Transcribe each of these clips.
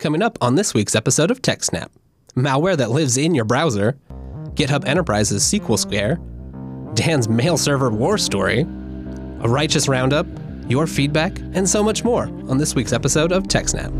Coming up on this week's episode of TechSnap. Malware that lives in your browser, GitHub Enterprise's SQL Square, Dan's mail server war story, a righteous roundup, your feedback, and so much more on this week's episode of TechSnap.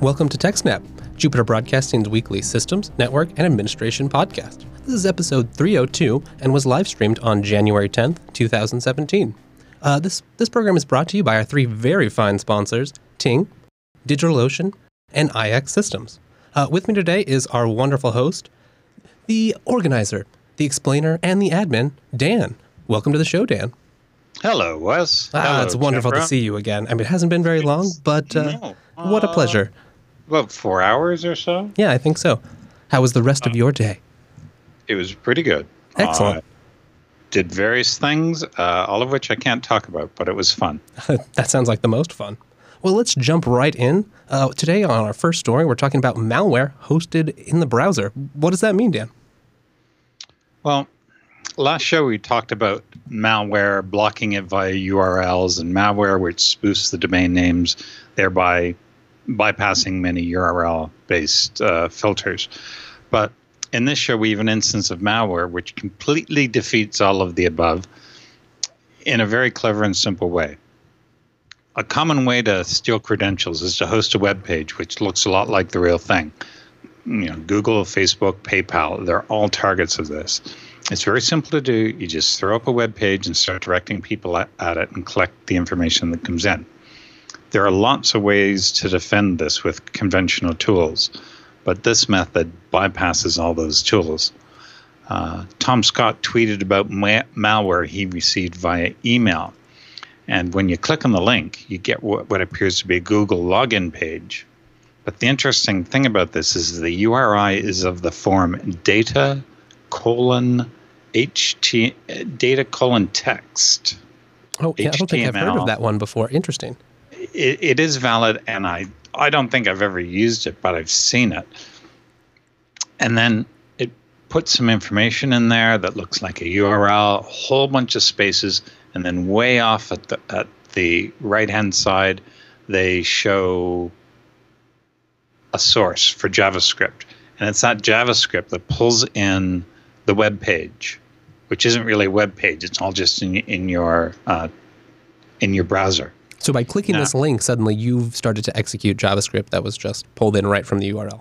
Welcome to TechSnap, Jupiter Broadcasting's weekly systems, network, and administration podcast. This is episode 302 and was live streamed on January 10th, 2017. Uh, this, this program is brought to you by our three very fine sponsors Ting, DigitalOcean, and IX Systems. Uh, with me today is our wonderful host, the organizer, the explainer, and the admin, Dan. Welcome to the show, Dan. Hello, Wes. Ah, Hello, it's wonderful to see you again. I mean, it hasn't been very long, but uh, No. what a Uh, pleasure. About four hours or so. Yeah, I think so. How was the rest of your day? It was pretty good. Excellent. Uh, did various things, uh, all of which I can't talk about, but it was fun. that sounds like the most fun. Well, let's jump right in. Uh, today, on our first story, we're talking about malware hosted in the browser. What does that mean, Dan? Well, last show we talked about malware blocking it via URLs and malware which spoofs the domain names, thereby bypassing many URL based uh, filters. But in this show, we have an instance of malware which completely defeats all of the above in a very clever and simple way. A common way to steal credentials is to host a web page which looks a lot like the real thing you know, Google, Facebook, PayPal, they're all targets of this. It's very simple to do. You just throw up a web page and start directing people at, at it and collect the information that comes in. There are lots of ways to defend this with conventional tools, but this method bypasses all those tools. Uh, Tom Scott tweeted about ma- malware he received via email. And when you click on the link, you get what, what appears to be a Google login page. But the interesting thing about this is the URI is of the form data colon ht data colon text. Oh, yeah, I don't think I've heard of that one before. Interesting. It, it is valid, and I I don't think I've ever used it, but I've seen it. And then it puts some information in there that looks like a URL, a whole bunch of spaces, and then way off at the at the right hand side, they show a source for JavaScript. And it's that JavaScript that pulls in the web page, which isn't really a web page. It's all just in, in your uh, in your browser. So by clicking this link, suddenly you've started to execute JavaScript that was just pulled in right from the URL.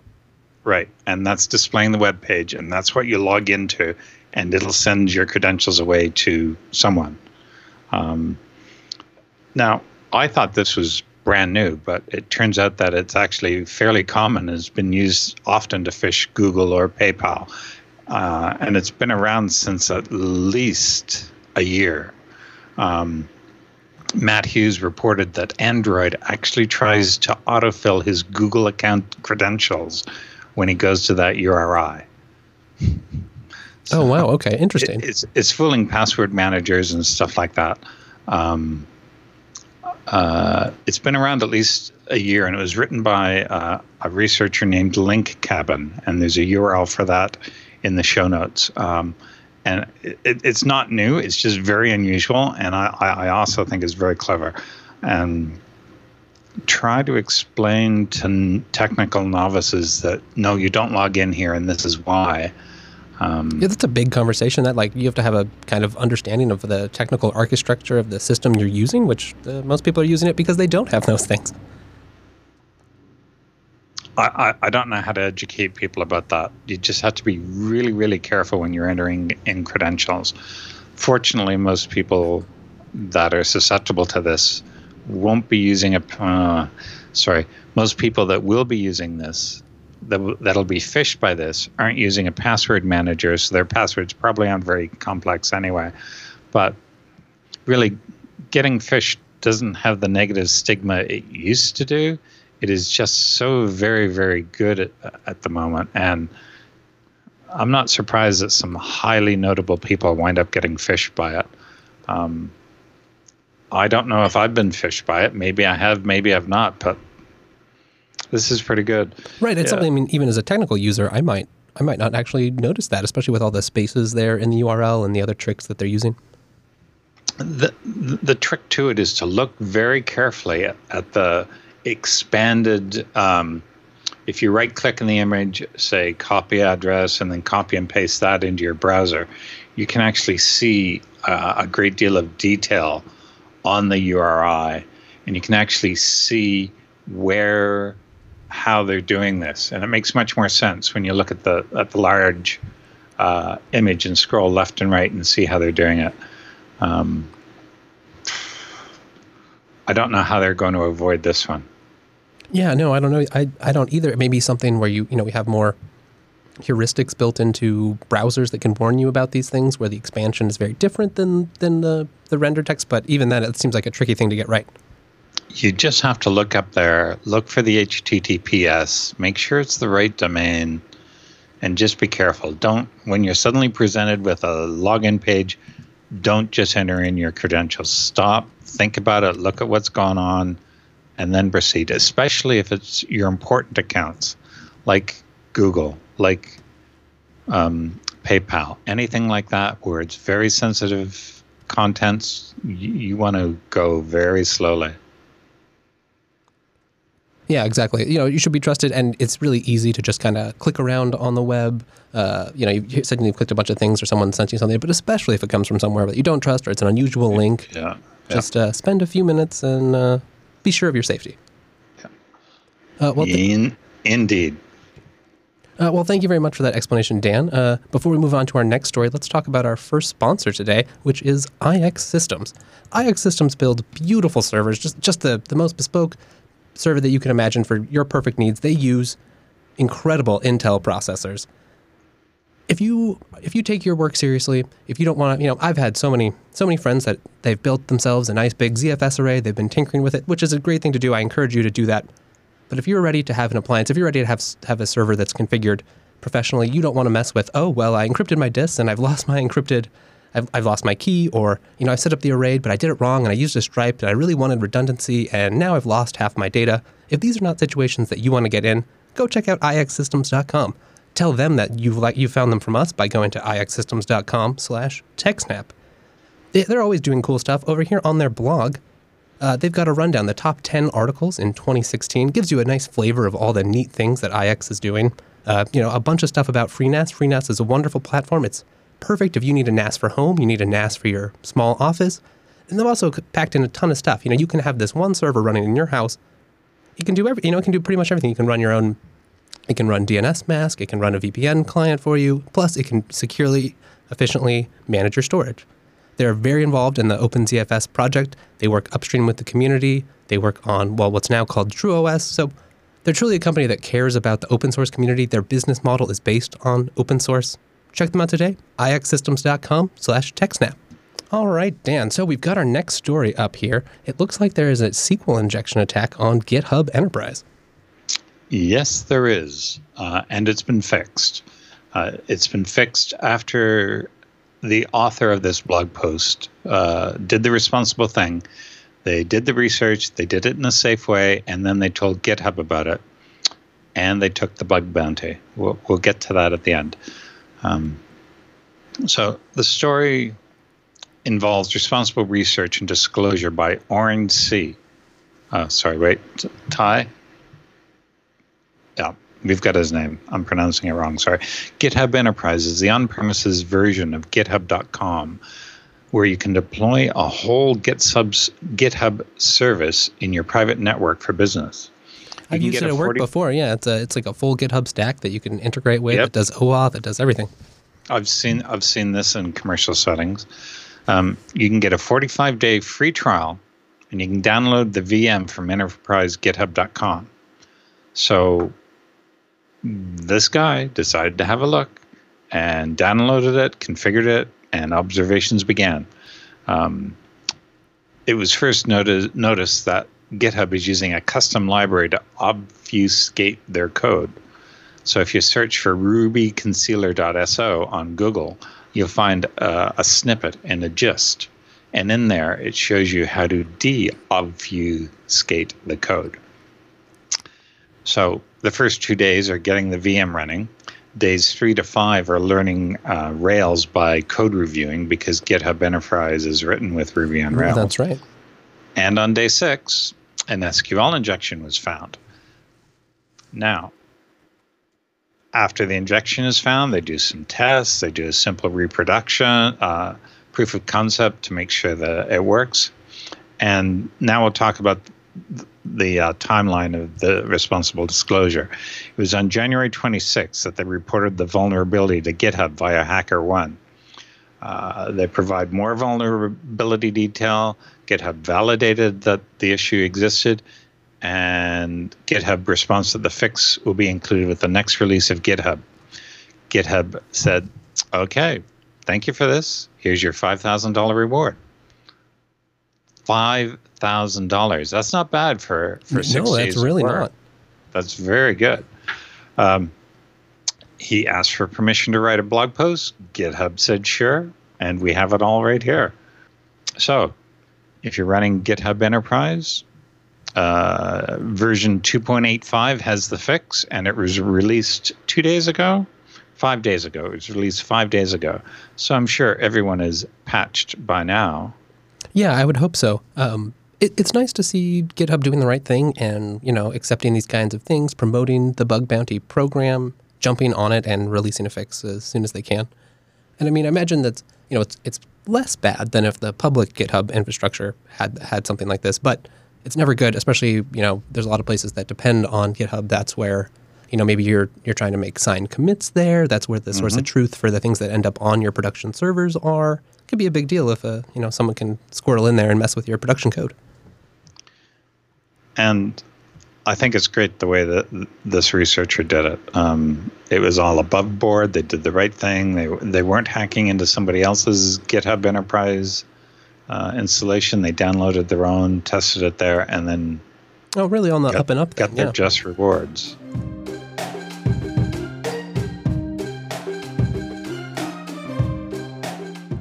Right. And that's displaying the web page, and that's what you log into, and it'll send your credentials away to someone. Um, now, I thought this was brand new, but it turns out that it's actually fairly common. It's been used often to fish Google or PayPal, uh, and it's been around since at least a year. Um, Matt Hughes reported that Android actually tries to autofill his Google account credentials when he goes to that URI. Oh, wow. Okay. Interesting. It- it's it's fooling password managers and stuff like that. Um, uh, it's been around at least a year, and it was written by uh, a researcher named Link Cabin, and there's a URL for that in the show notes. Um, and it, it's not new; it's just very unusual, and I, I also think it's very clever. And try to explain to technical novices that no, you don't log in here, and this is why. Um, Yeah, that's a big conversation. That like you have to have a kind of understanding of the technical architecture of the system you're using, which uh, most people are using it because they don't have those things. I, I, don't know how to educate people about that. You just have to be really, really careful when you're entering in credentials. Fortunately, most people that are susceptible to this won't be using a. Uh, sorry, most people that will be using this, that, that'll be phished by this, aren't using a password manager, so their passwords probably aren't very complex anyway. But really, getting phished doesn't have the negative stigma it used to do it is just so very very good at, at the moment and i'm not surprised that some highly notable people wind up getting fished by it um, i don't know if i've been fished by it maybe i have maybe i've not but this is pretty good Right. It's Yeah. something. I mean, even as a technical user, I might I might not actually notice that, especially with all the spaces there in the URL and the other tricks that they're using. The, the trick to it is to look very carefully at, at the expanded. Um, if you right click in the image, say copy address, and then copy and paste that into your browser, you can actually see uh, a great deal of detail on the URI, and you can actually see where how they're doing this, and it makes much more sense when you look at the at the large uh, image and scroll left and right and see how they're doing it. Um, I don't know how they're going to avoid this one. Yeah, no, I don't know. I, I don't either. It may be something where you you know we have more heuristics built into browsers that can warn you about these things, where the expansion is very different than than the the render text. But even then, it seems like a tricky thing to get right. You just have to look up there, look for the HTTPS, make sure it's the right domain, and just be careful. Don't when you're suddenly presented with a login page, don't just enter in your credentials. Stop, think about it, look at what's gone on, and then proceed. Especially if it's your important accounts, like Google, like um, PayPal, anything like that, where it's very sensitive contents. You, you want to go very slowly. Yeah, exactly. You know, you should be trusted, and it's really easy to just kind of click around on the web. Uh, you know, you said you've clicked a bunch of things, or someone sent you something, but especially if it comes from somewhere that you don't trust, or it's an unusual link. Yeah. yeah. Just uh, spend a few minutes and uh, be sure of your safety. Yeah. Uh, well, th- In, indeed. Uh, well, thank you very much for that explanation, Dan. Uh, before we move on to our next story, let's talk about our first sponsor today, which is IX Systems. IX Systems build beautiful servers, just just the, the most bespoke server that you can imagine for your perfect needs. They use incredible Intel processors. If you if you take your work seriously, if you don't want to, you know, I've had so many so many friends that they've built themselves a nice big ZFS array. They've been tinkering with it, which is a great thing to do. I encourage you to do that. But if you're ready to have an appliance, if you're ready to have have a server that's configured professionally, you don't want to mess with, oh well, I encrypted my disk and I've lost my encrypted I've, I've lost my key, or you know, I set up the array, but I did it wrong, and I used a stripe, and I really wanted redundancy, and now I've lost half my data. If these are not situations that you want to get in, go check out ixsystems.com. Tell them that you've like you found them from us by going to ixsystems.com slash techsnap. They're always doing cool stuff over here on their blog. Uh, they've got a rundown, the top 10 articles in 2016. Gives you a nice flavor of all the neat things that IX is doing. Uh, you know, a bunch of stuff about FreeNAS. FreeNAS is a wonderful platform. It's perfect if you need a NAS for home, you need a NAS for your small office. And they've also packed in a ton of stuff. You know, you can have this one server running in your house. You can do every, you know, it can do pretty much everything. You can run your own, it can run dnsmasq, it can run a VPN client for you. Plus, it can securely, efficiently manage your storage. They're very involved in the OpenZFS project. They work upstream with the community. They work on, well, what's now called TrueOS. So they're truly a company that cares about the open source community. Their business model is based on open source. Check them out today, ixsystems.com slash techsnap. All right, Dan. So we've got our next story up here. It looks like there is a SQL injection attack on GitHub Enterprise. Yes, there is. Uh, and it's been fixed. Uh, it's been fixed after the author of this blog post uh, did the responsible thing. They did the research, they did it in a safe way, and then they told GitHub about it. And they took the bug bounty. We'll, we'll get to that at the end. Um, so the story involves responsible research and disclosure by Orange C. Uh, sorry, wait, Ty. Yeah, we've got his name. I'm pronouncing it wrong. Sorry. GitHub Enterprise is the on-premises version of GitHub.com, where you can deploy a whole GitHub GitHub service in your private network for business. I've used it at work before. Yeah, it's a it's like a full GitHub stack that you can integrate with. Yep. It does OAuth. It does everything. I've seen I've seen this in commercial settings. Um, you can get a 45 day free trial, and you can download the VM from enterprisegithub.com. So this guy decided to have a look and downloaded it, configured it, and observations began. Um, it was first noticed, that GitHub is using a custom library to obfuscate their code. So if you search for rubyconcealer.so on Google, you'll find uh, a snippet and a gist. And in there, it shows you how to de obfuscate the code. So the first two days are getting the VM running. days three to five are learning uh, Rails by code reviewing because GitHub Enterprise is written with Ruby on Rails. That's right. And on day six, an SQL injection was found. Now, after the injection is found, they do some tests, they do a simple reproduction, uh, proof of concept to make sure that it works. And now we'll talk about the uh, timeline of the responsible disclosure. It was on January 26th that they reported the vulnerability to GitHub via HackerOne. Uh, they provide more vulnerability detail. GitHub validated that the issue existed, and GitHub response to the fix will be included with the next release of GitHub. GitHub said, "Okay, thank you for this. Here's your five thousand dollar reward." Five thousand dollars. That's not bad for for six no, that's really not. That's very good. Um, he asked for permission to write a blog post. GitHub said sure, and we have it all right here. So, if you're running GitHub Enterprise, uh, version 2.85 has the fix, and it was released two days ago, five days ago. It was released five days ago. So I'm sure everyone is patched by now. Yeah, I would hope so. Um, it, it's nice to see GitHub doing the right thing and you know accepting these kinds of things, promoting the bug bounty program, jumping on it and releasing a fix as soon as they can. And I mean, I imagine that you know it's it's less bad than if the public GitHub infrastructure had had something like this, but it's never good. Especially you know, there's a lot of places that depend on GitHub. That's where you know maybe you're you're trying to make signed commits there. That's where the source Mm-hmm. of truth for the things that end up on your production servers are. it Could be a big deal if uh, you know someone can squirrel in there and mess with your production code. and I think it's great the way that this researcher did it. Um, it was all above board. They did the right thing. They they weren't hacking into somebody else's GitHub Enterprise uh, installation. They downloaded their own, tested it there, and then Oh, really on the got, up and up. got thing, their yeah. just rewards.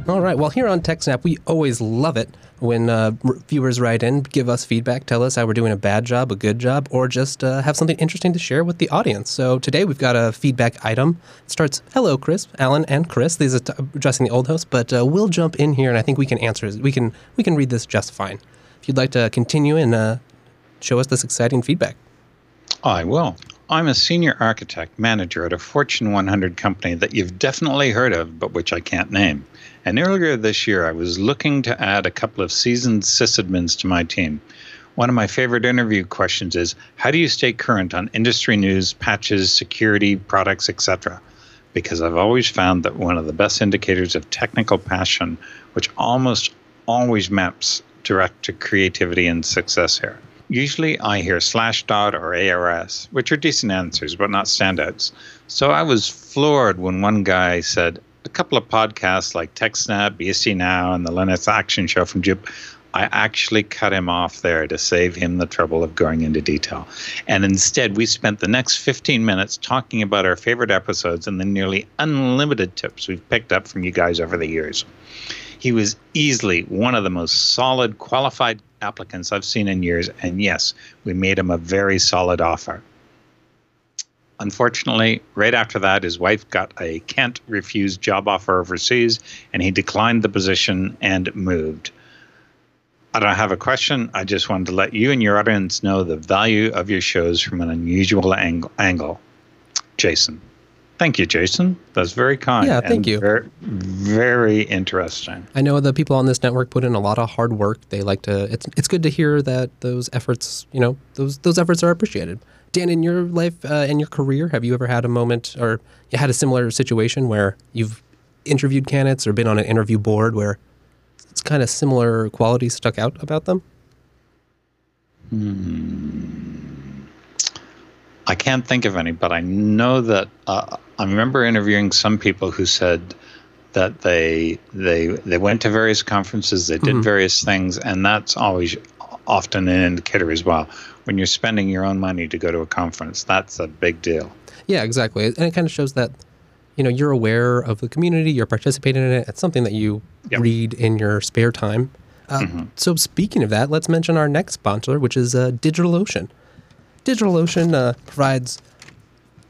All right. Well, here on TechSnap, we always love it when uh, viewers write in, give us feedback, tell us how we're doing a bad job, a good job, or just uh, have something interesting to share with the audience. So today we've got a feedback item. It starts, "Hello, Chris, Alan, and Chris." These are t- addressing the old host, but uh, we'll jump in here, and I think we can answer. We can we can read this just fine. If you'd like to continue and uh, show us this exciting feedback. I will. I'm a senior architect manager at a Fortune 100 company that you've definitely heard of, but which I can't name. And earlier this year, I was looking to add a couple of seasoned sysadmins to my team. One of my favorite interview questions is How do you stay current on industry news, patches, security, products, etc.? Because I've always found that one of the best indicators of technical passion, which almost always maps direct to creativity and success here. Usually I hear Slashdot or ARS, which are decent answers, but not standouts. So I was floored when one guy said, a couple of podcasts like TechSnap, BSD Now, and the Linux Action Show from Jupe, I actually cut him off there to save him the trouble of going into detail. And instead, we spent the next 15 minutes talking about our favorite episodes and the nearly unlimited tips we've picked up from you guys over the years. He was easily one of the most solid, qualified applicants I've seen in years. And yes, we made him a very solid offer. Unfortunately, right after that, his wife got a can't refuse job offer overseas, and he declined the position and moved. I don't have a question. I just wanted to let you and your audience know the value of your shows from an unusual ang- angle. Jason. Thank you, Jason. That's very kind. Yeah, thank and you. Very, very interesting. I know the people on this network put in a lot of hard work. They like to. It's it's good to hear that those efforts, you know, those those efforts are appreciated. Dan, in your life, uh, in your career, have you ever had a moment, or you had a similar situation where you've interviewed candidates or been on an interview board where it's kind of similar qualities stuck out about them? I can't think of any, but I know that uh, I remember interviewing some people who said that they they they went to various conferences, they did various things, and that's always often an indicator as well. When you're spending your own money to go to a conference, that's a big deal. Yeah, exactly. And it kind of shows that, you know, you're aware of the community, you're participating in it. It's something that you Yep. read in your spare time. Uh, So, speaking of that, let's mention our next sponsor, which is uh, DigitalOcean. DigitalOcean uh, provides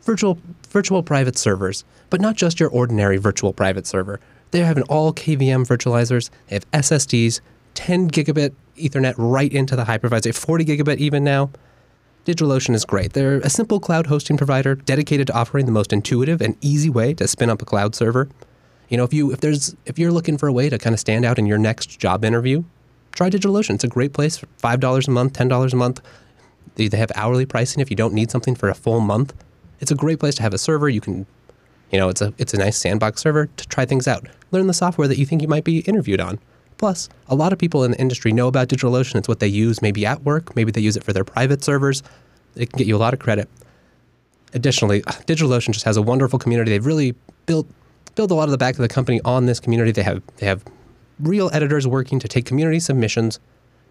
virtual virtual private servers, but not just your ordinary virtual private server. They have an all KVM virtualizers. They have SSDs, 10 gigabit Ethernet right into the hypervisor, 40 gigabit even now. DigitalOcean is great. They're a simple cloud hosting provider dedicated to offering the most intuitive and easy way to spin up a cloud server. You know, if you if there's if you're looking for a way to kind of stand out in your next job interview, try DigitalOcean. It's a great place. for Five dollars a month, ten dollars a month. They, they have hourly pricing if you don't need something for a full month. It's a great place to have a server. You can, you know, it's a it's a nice sandbox server to try things out. Learn the software that you think you might be interviewed on. Plus, a lot of people in the industry know about DigitalOcean. It's what they use maybe at work, maybe they use it for their private servers. It can get you a lot of credit. Additionally, DigitalOcean just has a wonderful community. They've really built built a lot of the back of the company on this community. They have they have real editors working to take community submissions,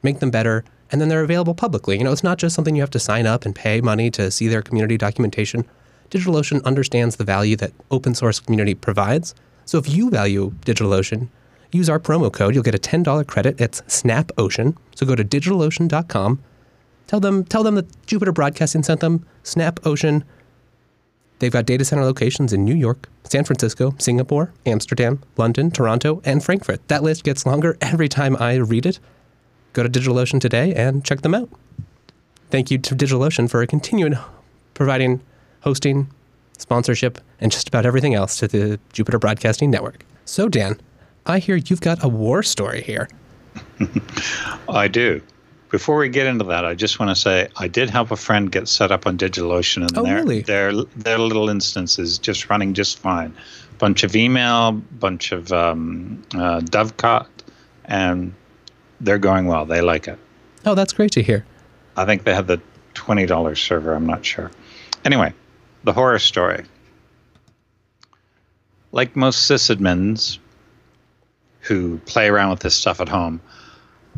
make them better, and then they're available publicly. You know, it's not just something you have to sign up and pay money to see their community documentation. DigitalOcean understands the value that open source community provides. So if you value DigitalOcean, use our promo code. You'll get a $10 credit. It's SnapOcean. So go to digitalocean.com. Tell them tell them that Jupiter Broadcasting sent them SnapOcean. They've got data center locations in New York, San Francisco, Singapore, Amsterdam, London, Toronto, and Frankfurt. That list gets longer every time I read it. Go to DigitalOcean today and check them out. Thank you to DigitalOcean for continuing providing hosting, sponsorship, and just about everything else to the Jupiter Broadcasting Network. So, Dan, I hear you've got a war story here. I do. Before we get into that, I just want to say I did help a friend get set up on DigitalOcean, and Oh, their, really? their their little instance is just running just fine. Bunch of email, bunch of um, uh, Dovecot, and they're going well. They like it. Oh, that's great to hear. I think they have the twenty dollars server. I'm not sure. Anyway, the horror story. Like most sysadmins who play around with this stuff at home,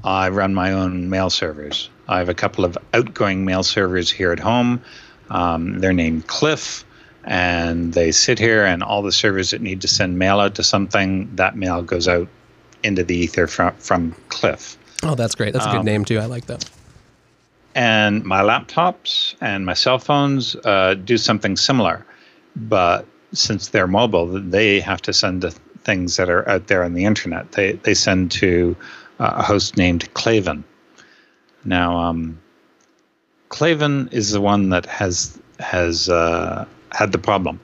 I run my own mail servers. I have a couple of outgoing mail servers here at home. Um, they're named Cliff, and they sit here, and all the servers that need to send mail out to something, that mail goes out into the ether from, from Cliff. Oh, that's great. That's a good Um, name too. I like that. and my laptops and my cell phones uh, do something similar but since they're mobile they have to send to things that are out there on the internet they, they send to uh, a host named claven now um, claven is the one that has has uh, had the problem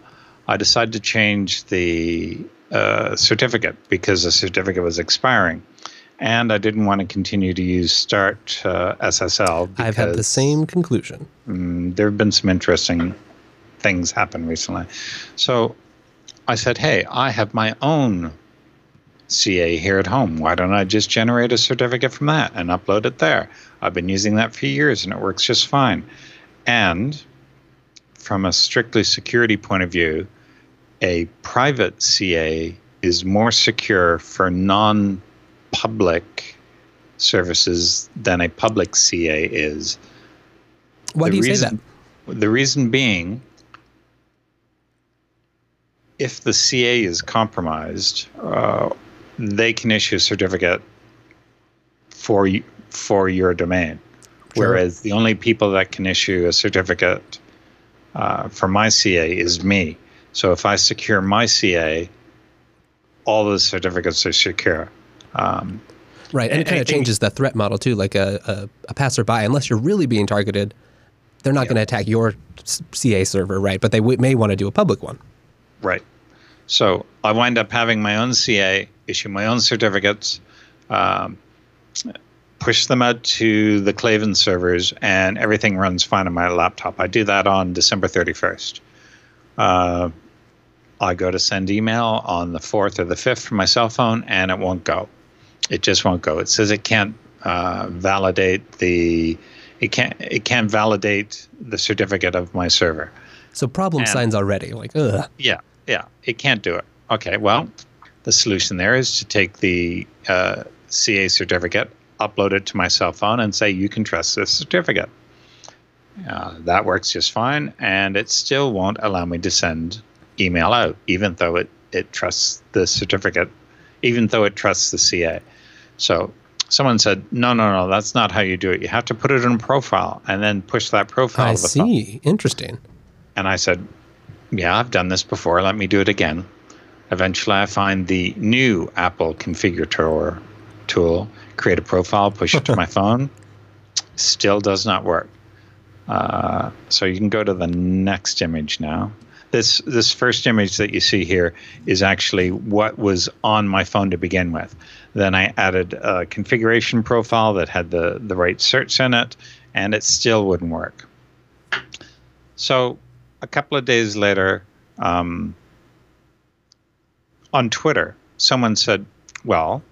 i decided to change the uh, certificate because the certificate was expiring and I didn't want to continue to use Start uh, SSL. I've had the same conclusion. mm, there have been some interesting things happen recently. So I said, hey, I have my own CA here at home. Why don't I just generate a certificate from that and upload it there? I've been using that for years and it works just fine. And from a strictly security point of view, a private CA is more secure for non public services than a public CA is. Why The do you reason- say that? The reason being, if the CA is compromised, uh, they can issue a certificate for y- for your domain, Sure. whereas the only people that can issue a certificate uh, for my CA is me. So if I secure my CA, all the certificates are secure. Um, Right, and it kind of changes the threat model too. Like a, a, a passerby, unless you're really being targeted, they're not going to attack your CA server, right? But they w- may want to do a public one. Right. So I wind up having my own CA, issue my own certificates, um, push them out to the Claven servers, and everything runs fine on my laptop. I do that on December 31st. Uh, I go to send email on the 4th or the 5th from my cell phone, and it won't go. It just won't go. It says it can't uh, validate the. It can't. It can't validate the certificate of my server. So problem And- signs already. Like, ugh. Yeah, yeah, it can't do it. Okay, well, the solution there is to take the uh, CA certificate, upload it to my cell phone, and say you can trust this certificate. Uh, that works just fine, and it still won't allow me to send email out, even though it, it trusts the certificate, even though it trusts the CA. So someone said, no, no, no, that's not how you do it. You have to put it in a profile and then push that profile I to the phone. see. Interesting. And I said, yeah, I've done this before. Let me do it again. Eventually, I find the new Apple Configurator tool, create a profile, push it to my phone. Still does not work. Uh, so you can go to the next image now. This this first image that you see here is actually what was on my phone to begin with. Then I added a configuration profile that had the the right certs in it, and it still wouldn't work. So a couple of days later, um, on Twitter, someone said, "Well,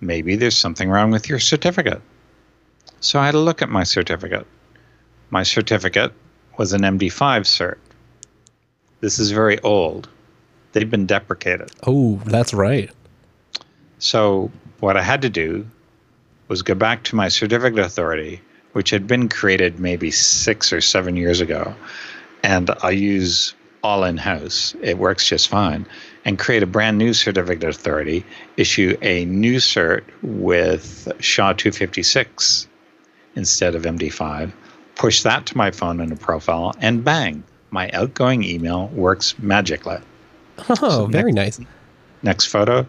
maybe there's something wrong with your certificate." So I had a look at my certificate. My certificate was an MD5 cert. This is very old. They've been deprecated. Oh, that's right. So what I had to do was go back to my certificate authority, which had been created maybe six or seven years ago, and I use all in house. It works just fine. And create a brand new certificate authority, issue a new cert with SHA 256 instead of MD5, push that to my phone in a profile, and bang, my outgoing email works magically. Oh, so very next, nice. Next photo.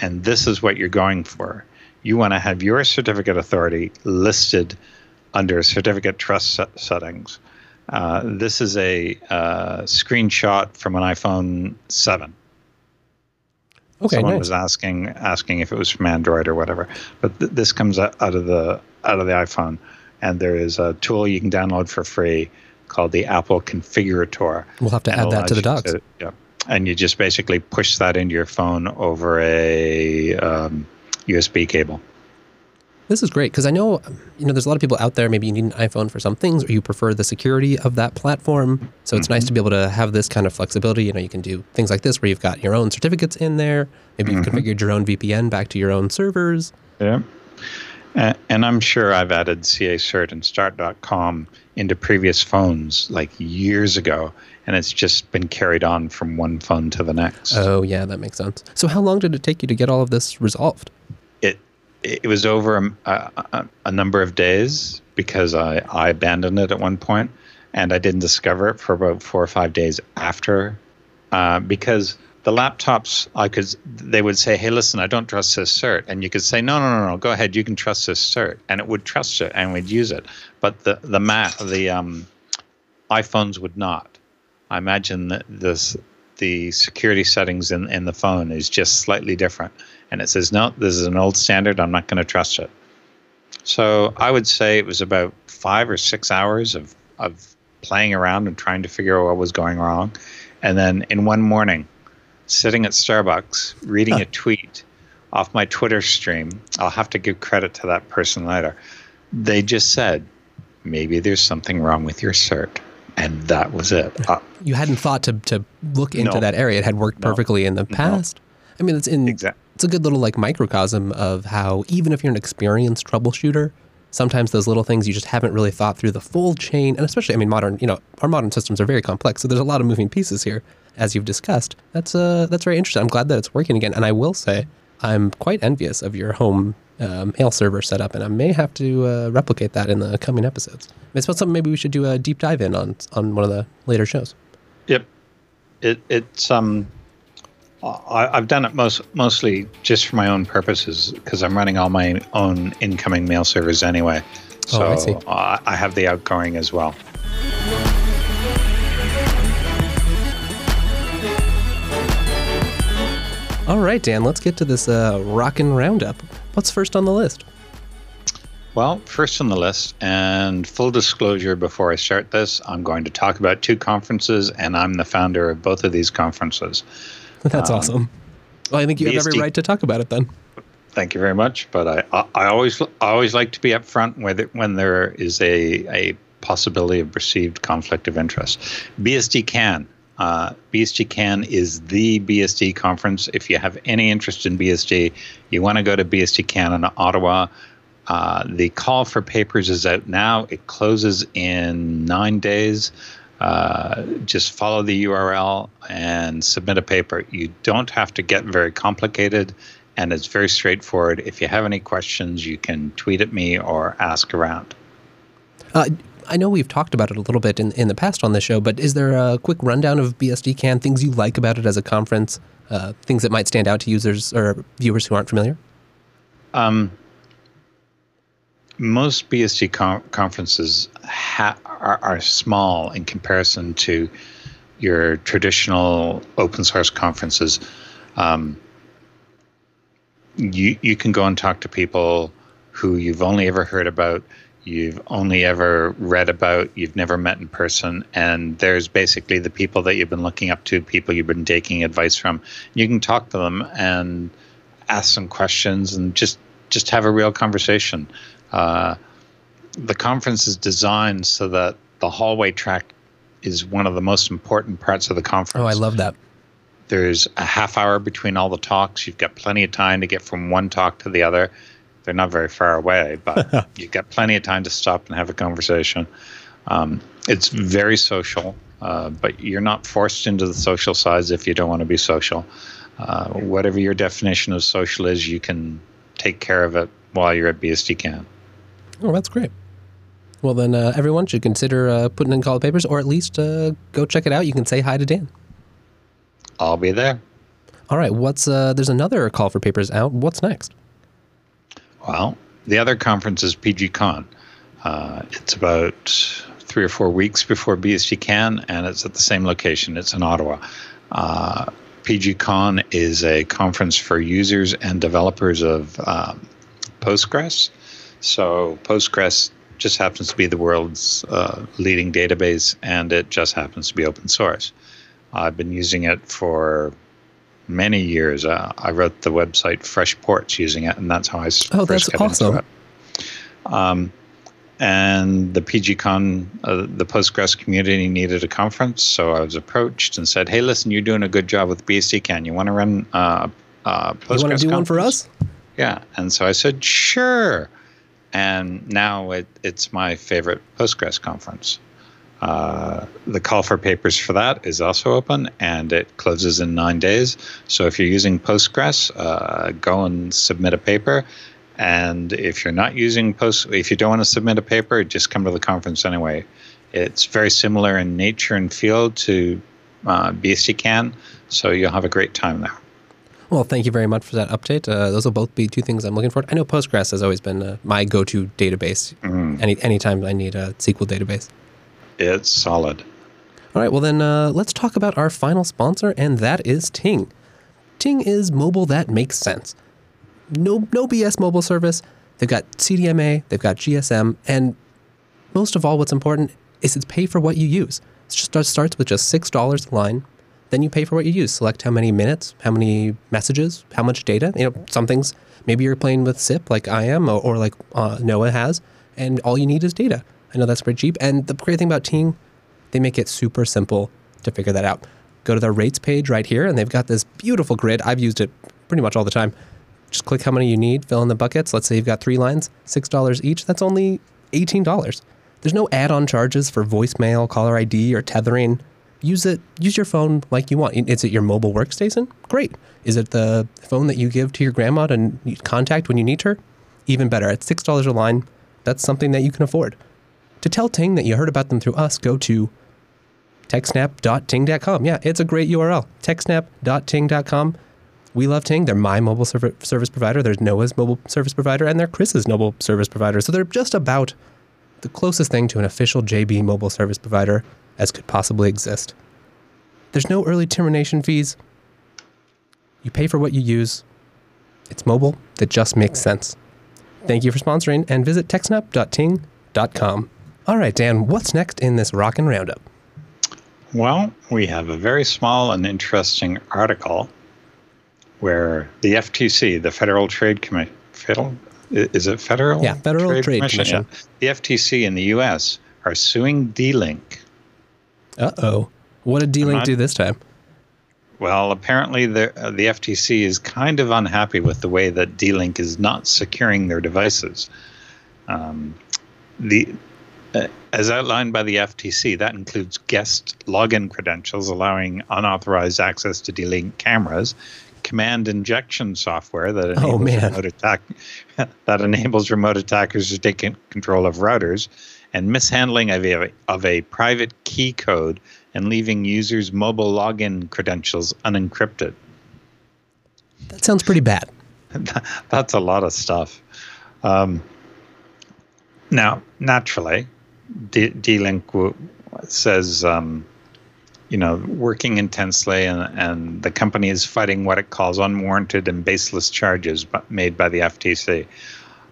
And this is what you're going for. You want to have your certificate authority listed under certificate trust settings. Uh, this is a uh, screenshot from an iPhone 7. Okay, Someone nice. was asking asking if it was from Android or whatever, but th- this comes out of the out of the iPhone, and there is a tool you can download for free called the Apple Configurator. We'll have to add that to the docs. to- yeah, and you just basically push that into your phone over a um, USB cable. This is great because I know, you know, there's a lot of people out there. Maybe you need an iPhone for some things, or you prefer the security of that platform. So it's nice to mm-hmm. be able to have this kind of flexibility. You know, you can do things like this where you've got your own certificates in there. Maybe you've mm-hmm. configured your own VPN back to your own servers. Yeah. And, and I'm sure I've added CACert and start.com into previous phones like years ago, and it's just been carried on from one phone to the next. Oh, yeah, that makes sense. So how long did it take you to get all of this resolved? It was over a, a, a number of days because I, I abandoned it at one point and I didn't discover it for about four or five days after uh, because the laptops I could they would say hey listen I don't trust this cert and you could say no no no no go ahead you can trust this cert and it would trust it and we'd use it but the the Mac the um, iPhones would not I imagine that this the security settings in, in the phone is just slightly different. And it says, no, this is an old standard. I'm not going to trust it. So I would say it was about five or six hours of, of playing around and trying to figure out what was going wrong. And then in one morning, sitting at Starbucks, reading Huh. a tweet off my Twitter stream, I'll have to give credit to that person later. They just said, maybe there's something wrong with your cert. And that was it. Uh, You hadn't thought to, to look into No. that area. It had worked No. perfectly in the past. I mean, it's in Exact- it's a good little like microcosm of how even if you're an experienced troubleshooter, sometimes those little things you just haven't really thought through the full chain. And especially, I mean, modern you know our modern systems are very complex, so there's a lot of moving pieces here, as you've discussed. That's uh that's very interesting. I'm glad that it's working again, and I will say I'm quite envious of your home uh, mail server setup, and I may have to uh, replicate that in the coming episodes. It's something maybe we should do a deep dive in on on one of the later shows. Yep. It it's um I, I've done it most mostly just for my own purposes because I'm running all my own incoming mail servers anyway. So Oh, I uh, I have the outgoing as well. All right, Dan, let's get to this uh, rockin' roundup. What's first on the list? Well, first on the list, and full disclosure before I start this, I'm going to talk about two conferences, and I'm the founder of both of these conferences. That's Um, awesome. Well, I think you have every right to talk about it then. Thank you very much. But I, I, I always, I always like to be upfront when there, when there is a, a possibility of perceived conflict of interest. BSDCan. Uh, BSDCan is the BSD conference. If you have any interest in BSD, you want to go to BSDCan in Ottawa. Uh, the call for papers is out now. It closes in nine days. Uh, just follow the URL and submit a paper. You don't have to get very complicated, and it's very straightforward. If you have any questions, you can tweet at me or ask around. Uh, I know we've talked about it a little bit in, in the past on the show, but is there a quick rundown of BSDCan, things you like about it as a conference, uh, things that might stand out to users or viewers who aren't familiar? Um, most BSD con- conferences ha- are, are small in comparison to your traditional open source conferences. Um, you you can go and talk to people who you've only ever heard about, you've only ever read about, you've never met in person, and there's basically the people that you've been looking up to, people you've been taking advice from. You can talk to them and ask some questions and just just have a real conversation. Uh, the conference is designed so that the hallway track is one of the most important parts of the conference. Oh, I love that. There's a half hour between all the talks. You've got plenty of time to get from one talk to the other. They're not very far away, but you've got plenty of time to stop and have a conversation. Um, it's very social, uh, but you're not forced into the social sides if you don't want to be social. Uh, whatever your definition of social is, you can take care of it while you're at BSDCan. Oh, that's great. Well, then uh, everyone should consider uh, putting in call papers, or at least uh, go check it out. You can say hi to Dan. I'll be there. All right. What's uh, there's another call for papers out. What's next? Well, the other conference is PGCon. Uh, it's about three or four weeks before BSDCan, and it's at the same location. It's in Ottawa. Uh, PGCon is a conference for users and developers of um, Postgres. So Postgres just happens to be the world's uh, leading database, and it just happens to be open source. I've been using it for many years. Uh, I wrote the website Freshports using it, and that's how I oh, first that's got awesome. into it. Um, and the PGCon, uh, the Postgres community needed a conference, so I was approached and said, "Hey, listen, you're doing a good job with BSDCan. You want to run uh, uh, Postgres? You want to do conference? one for us? Yeah." And so I said, "Sure." And now it, it's my favorite Postgres conference. Uh, the call for papers for that is also open and it closes in nine days. So if you're using Postgres, uh, go and submit a paper. And if you're not using Post, if you don't want to submit a paper, just come to the conference anyway. It's very similar in nature and feel to uh, so you'll have a great time there. Well, thank you very much for that update. Uh, those will both be two things I'm looking for. I know Postgres has always been uh, my go-to database. Mm. Any anytime I need a SQL database. It's solid. All right, well then uh, let's talk about our final sponsor, and that is Ting. Ting is mobile that makes sense. No no BS mobile service. They've got CDMA, they've got GSM, and most of all, what's important is it's pay for what you use. It just starts with just six dollars a line. Then you pay for what you use. Select how many minutes, how many messages, how much data. You know, some things maybe you're playing with SIP like I am, or, or like uh, Noah has, and all you need is data. I know that's pretty cheap. And the great thing about Ting, they make it super simple to figure that out. Go to their rates page right here, and they've got this beautiful grid. I've used it pretty much all the time. Just click how many you need, fill in the buckets. Let's say you've got three lines, $6 each. That's only $18. There's no add-on charges for voicemail, caller ID, or tethering. Use it. Use your phone like you want. Is it your mobile workstation? Great. Is it the phone that you give to your grandma to contact when you need her? Even better. At six dollars a line, that's something that you can afford. To tell Ting that you heard about them through us, go to techsnap.ting.com. Yeah, it's a great URL. techsnap.ting.com. We love Ting. They're my mobile service provider. There's Noah's mobile service provider, and they're Chris's mobile service provider. So they're just about the closest thing to an official JB mobile service provider as could possibly exist. There's no early termination fees. You pay for what you use. It's mobile that just makes sense. Thank you for sponsoring and visit techsnap.ting.com. All right, Dan, what's next in this Rockin' Roundup? Well, we have a very small and interesting article where the FTC, the Federal Trade Commission, Federal, is it Federal? Yeah, Federal Trade, Trade Commission. Commission. Yeah. The FTC in the U.S. are suing D-Link. Uh oh. What did D-Link do this time? Well, apparently the uh, the FTC is kind of unhappy with the way that D-Link is not securing their devices. Um, the uh, as outlined by the FTC, that includes guest login credentials allowing unauthorized access to D-Link cameras, command injection software that Oh, enables man. remote attack that enables remote attackers to take control of routers, and mishandling of a, of a private key code and leaving users' mobile login credentials unencrypted. That sounds pretty bad. That's a lot of stuff. Um, now, naturally, D- D-Link w- says, um, you know, working intensely, and, and the company is fighting what it calls unwarranted and baseless charges made by the FTC.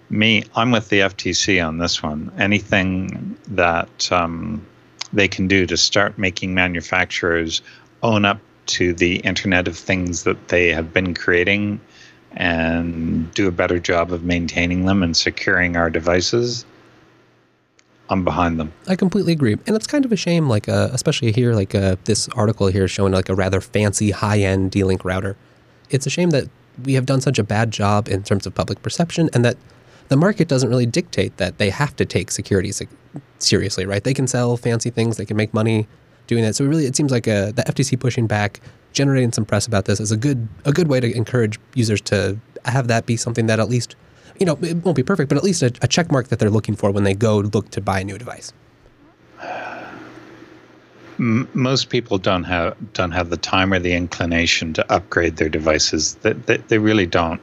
Me, I'm with the FTC on this one. Anything that um, they can do to start making manufacturers own up to the Internet of Things that they have been creating and do a better job of maintaining them and securing our devices, I'm behind them. I completely agree, and it's kind of a shame, like uh, especially here, like uh, this article here showing like a rather fancy high-end D-Link router. It's a shame that we have done such a bad job in terms of public perception, and that the market doesn't really dictate that they have to take security se- seriously, right? They can sell fancy things, they can make money doing that. So really, it seems like uh, the FTC pushing back, generating some press about this is a good a good way to encourage users to have that be something that at least. You know, it won't be perfect, but at least a, a check mark that they're looking for when they go look to buy a new device. Most people don't have don't have the time or the inclination to upgrade their devices. They, they, they really don't.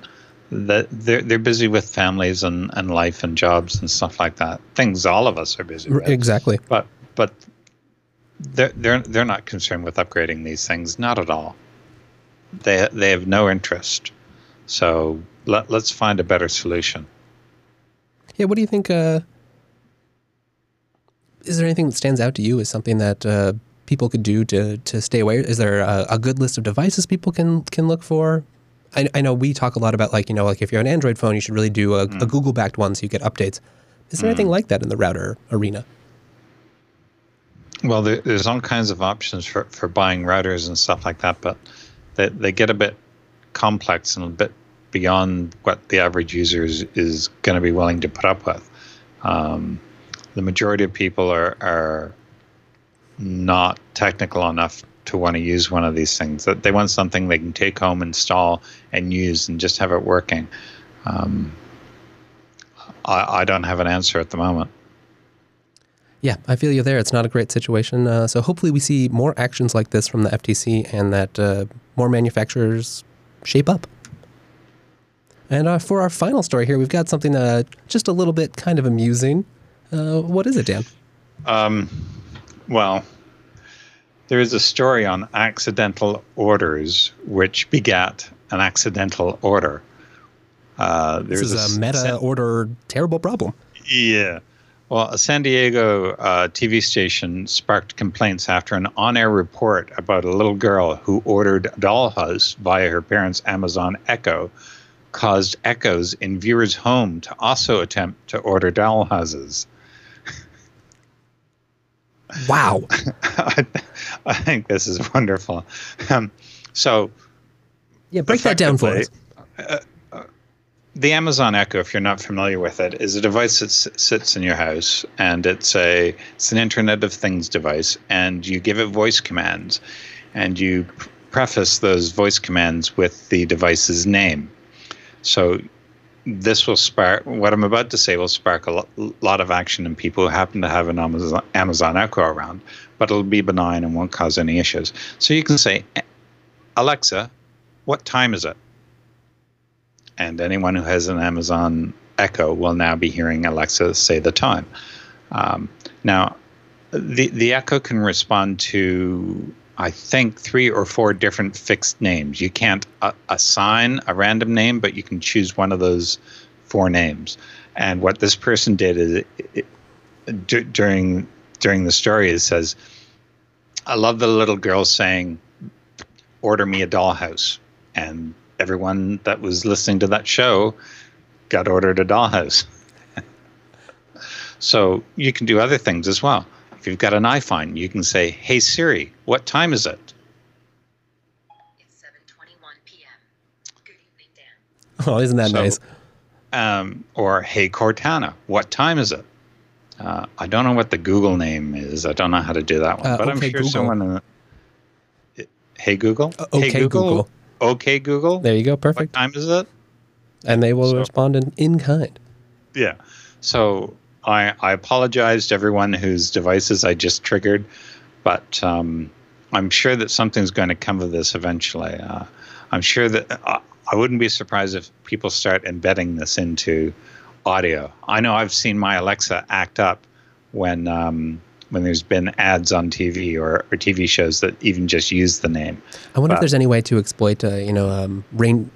That they're they're busy with families and, and life and jobs and stuff like that. Things all of us are busy with. Exactly. But but they're they're they're not concerned with upgrading these things. Not at all. They they have no interest. So let let's find a better solution. Yeah, what do you think? Uh, is there anything that stands out to you as something that uh, people could do to to stay away? Is there a, a good list of devices people can can look for? I, I know we talk a lot about like you know like if you're an Android phone, you should really do a, a Google backed one so you get updates. Is there anything like that in the router arena? Well, there, there's all kinds of options for, for buying routers and stuff like that, but they, they get a bit complex and a bit beyond what the average user is, is going to be willing to put up with. Um, the majority of people are, are not technical enough to want to use one of these things. That they want something they can take home, install, and use, and just have it working. Um, I, I don't have an answer at the moment. Yeah, I feel you there. It's not a great situation. Uh, so hopefully we see more actions like this from the FTC and that uh, more manufacturers shape up. And uh, for our final story here, we've got something uh, just a little bit kind of amusing. Uh, what is it, Dan? Um, well, there is a story on accidental orders which begat an accidental order. Uh, This is a meta San- order terrible problem. yeah. Well, a San Diego uh, TV station sparked complaints after an on air report about a little girl who ordered a dollhouse via her parents' Amazon Echo caused echoes in viewers' home to also attempt to order dollhouses. Wow. I, I think this is wonderful. Um, so, Yeah, break that down for us. the Amazon Echo, if you're not familiar with it, is a device that s- sits in your house, and it's a it's an Internet of Things device, and you give it voice commands, and you preface those voice commands with the device's name. So this will spark what I'm about to say will spark a lot of action in people who happen to have an Amazon, Echo around, but it'll be benign and won't cause any issues. So you can say, Alexa, what time is it? And anyone who has an Amazon Echo will now be hearing Alexa say the time. Um, now, the the Echo can respond to I think three or four different fixed names. You can't uh, assign a random name, but you can choose one of those four names. And what this person did is it, it, d- during during the story, it says, "I love the little girl saying, order me a dollhouse," and everyone that was listening to that show got ordered a dollhouse. so you can do other things as well. If you've got an iPhone, you can say, "Hey Siri, what time is it?" It's 7:21 p.m. Good evening, Dan. Oh, isn't that So- nice? Um, or "Hey Cortana, what time is it?" Uh, I don't know what the Google name is. I don't know how to do that one, Uh, but I'm sure Google. someone. In the, hey Google. Uh, hey okay, Google. okay, Google. There you go. Perfect. What time is it? And they will So- respond in, in kind. Yeah. So I, I apologize to everyone whose devices I just triggered, but um, I'm sure that something's going to come of this eventually. Uh, I'm sure that uh, I wouldn't be surprised if people start embedding this into audio. I know I've seen my Alexa act up when um, when there's been ads on TV or, or TV shows that even just use the name. I wonder if there's any way to exploit, uh, you know, um, rain,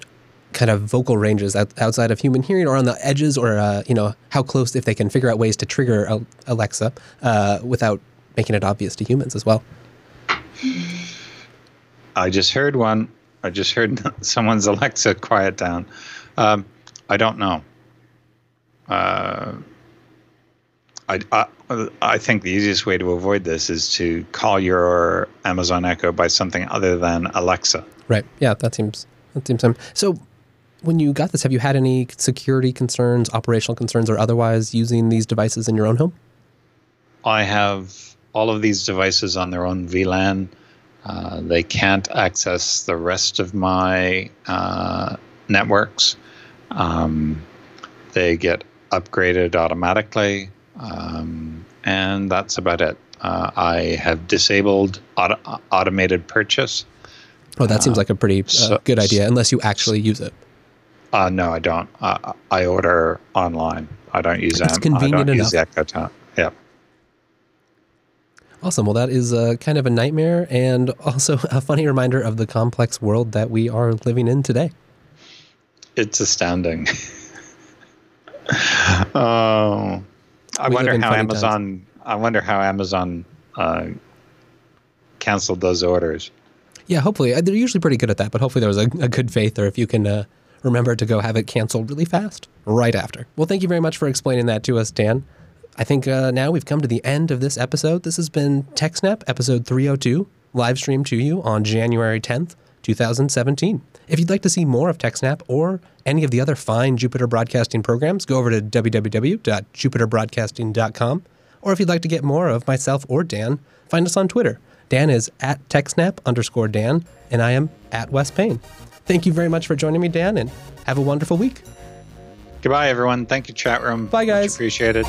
kind of vocal ranges outside of human hearing or on the edges or, uh, you know, how close, if they can figure out ways to trigger Alexa uh, without making it obvious to humans as well. I just heard one. I just heard someone's Alexa quiet down. Um, I don't know. Uh, I, I I think the easiest way to avoid this is to call your Amazon Echo by something other than Alexa. Right. Yeah, that seems that seems. Um, so, when you got this, have you had any security concerns, operational concerns, or otherwise using these devices in your own home? I have all of these devices on their own VLAN. Uh, they can't access the rest of my uh, networks. Um, they get upgraded automatically, um, and that's about it. Uh, I have disabled auto- automated purchase. Oh, that seems like a pretty uh, so- good idea, unless you actually use it. Uh, no, I don't. Uh, I order online. I don't use Amazon. It's Am- convenient I don't use enough. Echo Time. Yeah. Awesome. Well, that is uh, kind of a nightmare and also a funny reminder of the complex world that we are living in today. It's astounding. oh, I We wonder how Amazon. I wonder how Amazon uh, canceled those orders. Yeah, hopefully. Uh, They're usually pretty good at that, but hopefully there was a, a good faith or if you can uh, remember to go have it canceled really fast right after. Well, thank you very much for explaining that to us, Dan. I think uh, now we've come to the end of this episode. This has been TechSnap, episode 302, live streamed to you on January 10th, 2017. If you'd like to see more of TechSnap or any of the other fine Jupiter Broadcasting programs, go over to www.jupiterbroadcasting.com. Or if you'd like to get more of myself or Dan, find us on Twitter. Dan is at TechSnap underscore Dan, and I am at Wes Payne. Thank you very much for joining me, Dan, and have a wonderful week. Goodbye, everyone. Thank you, chat room. Bye, Much guys. appreciated.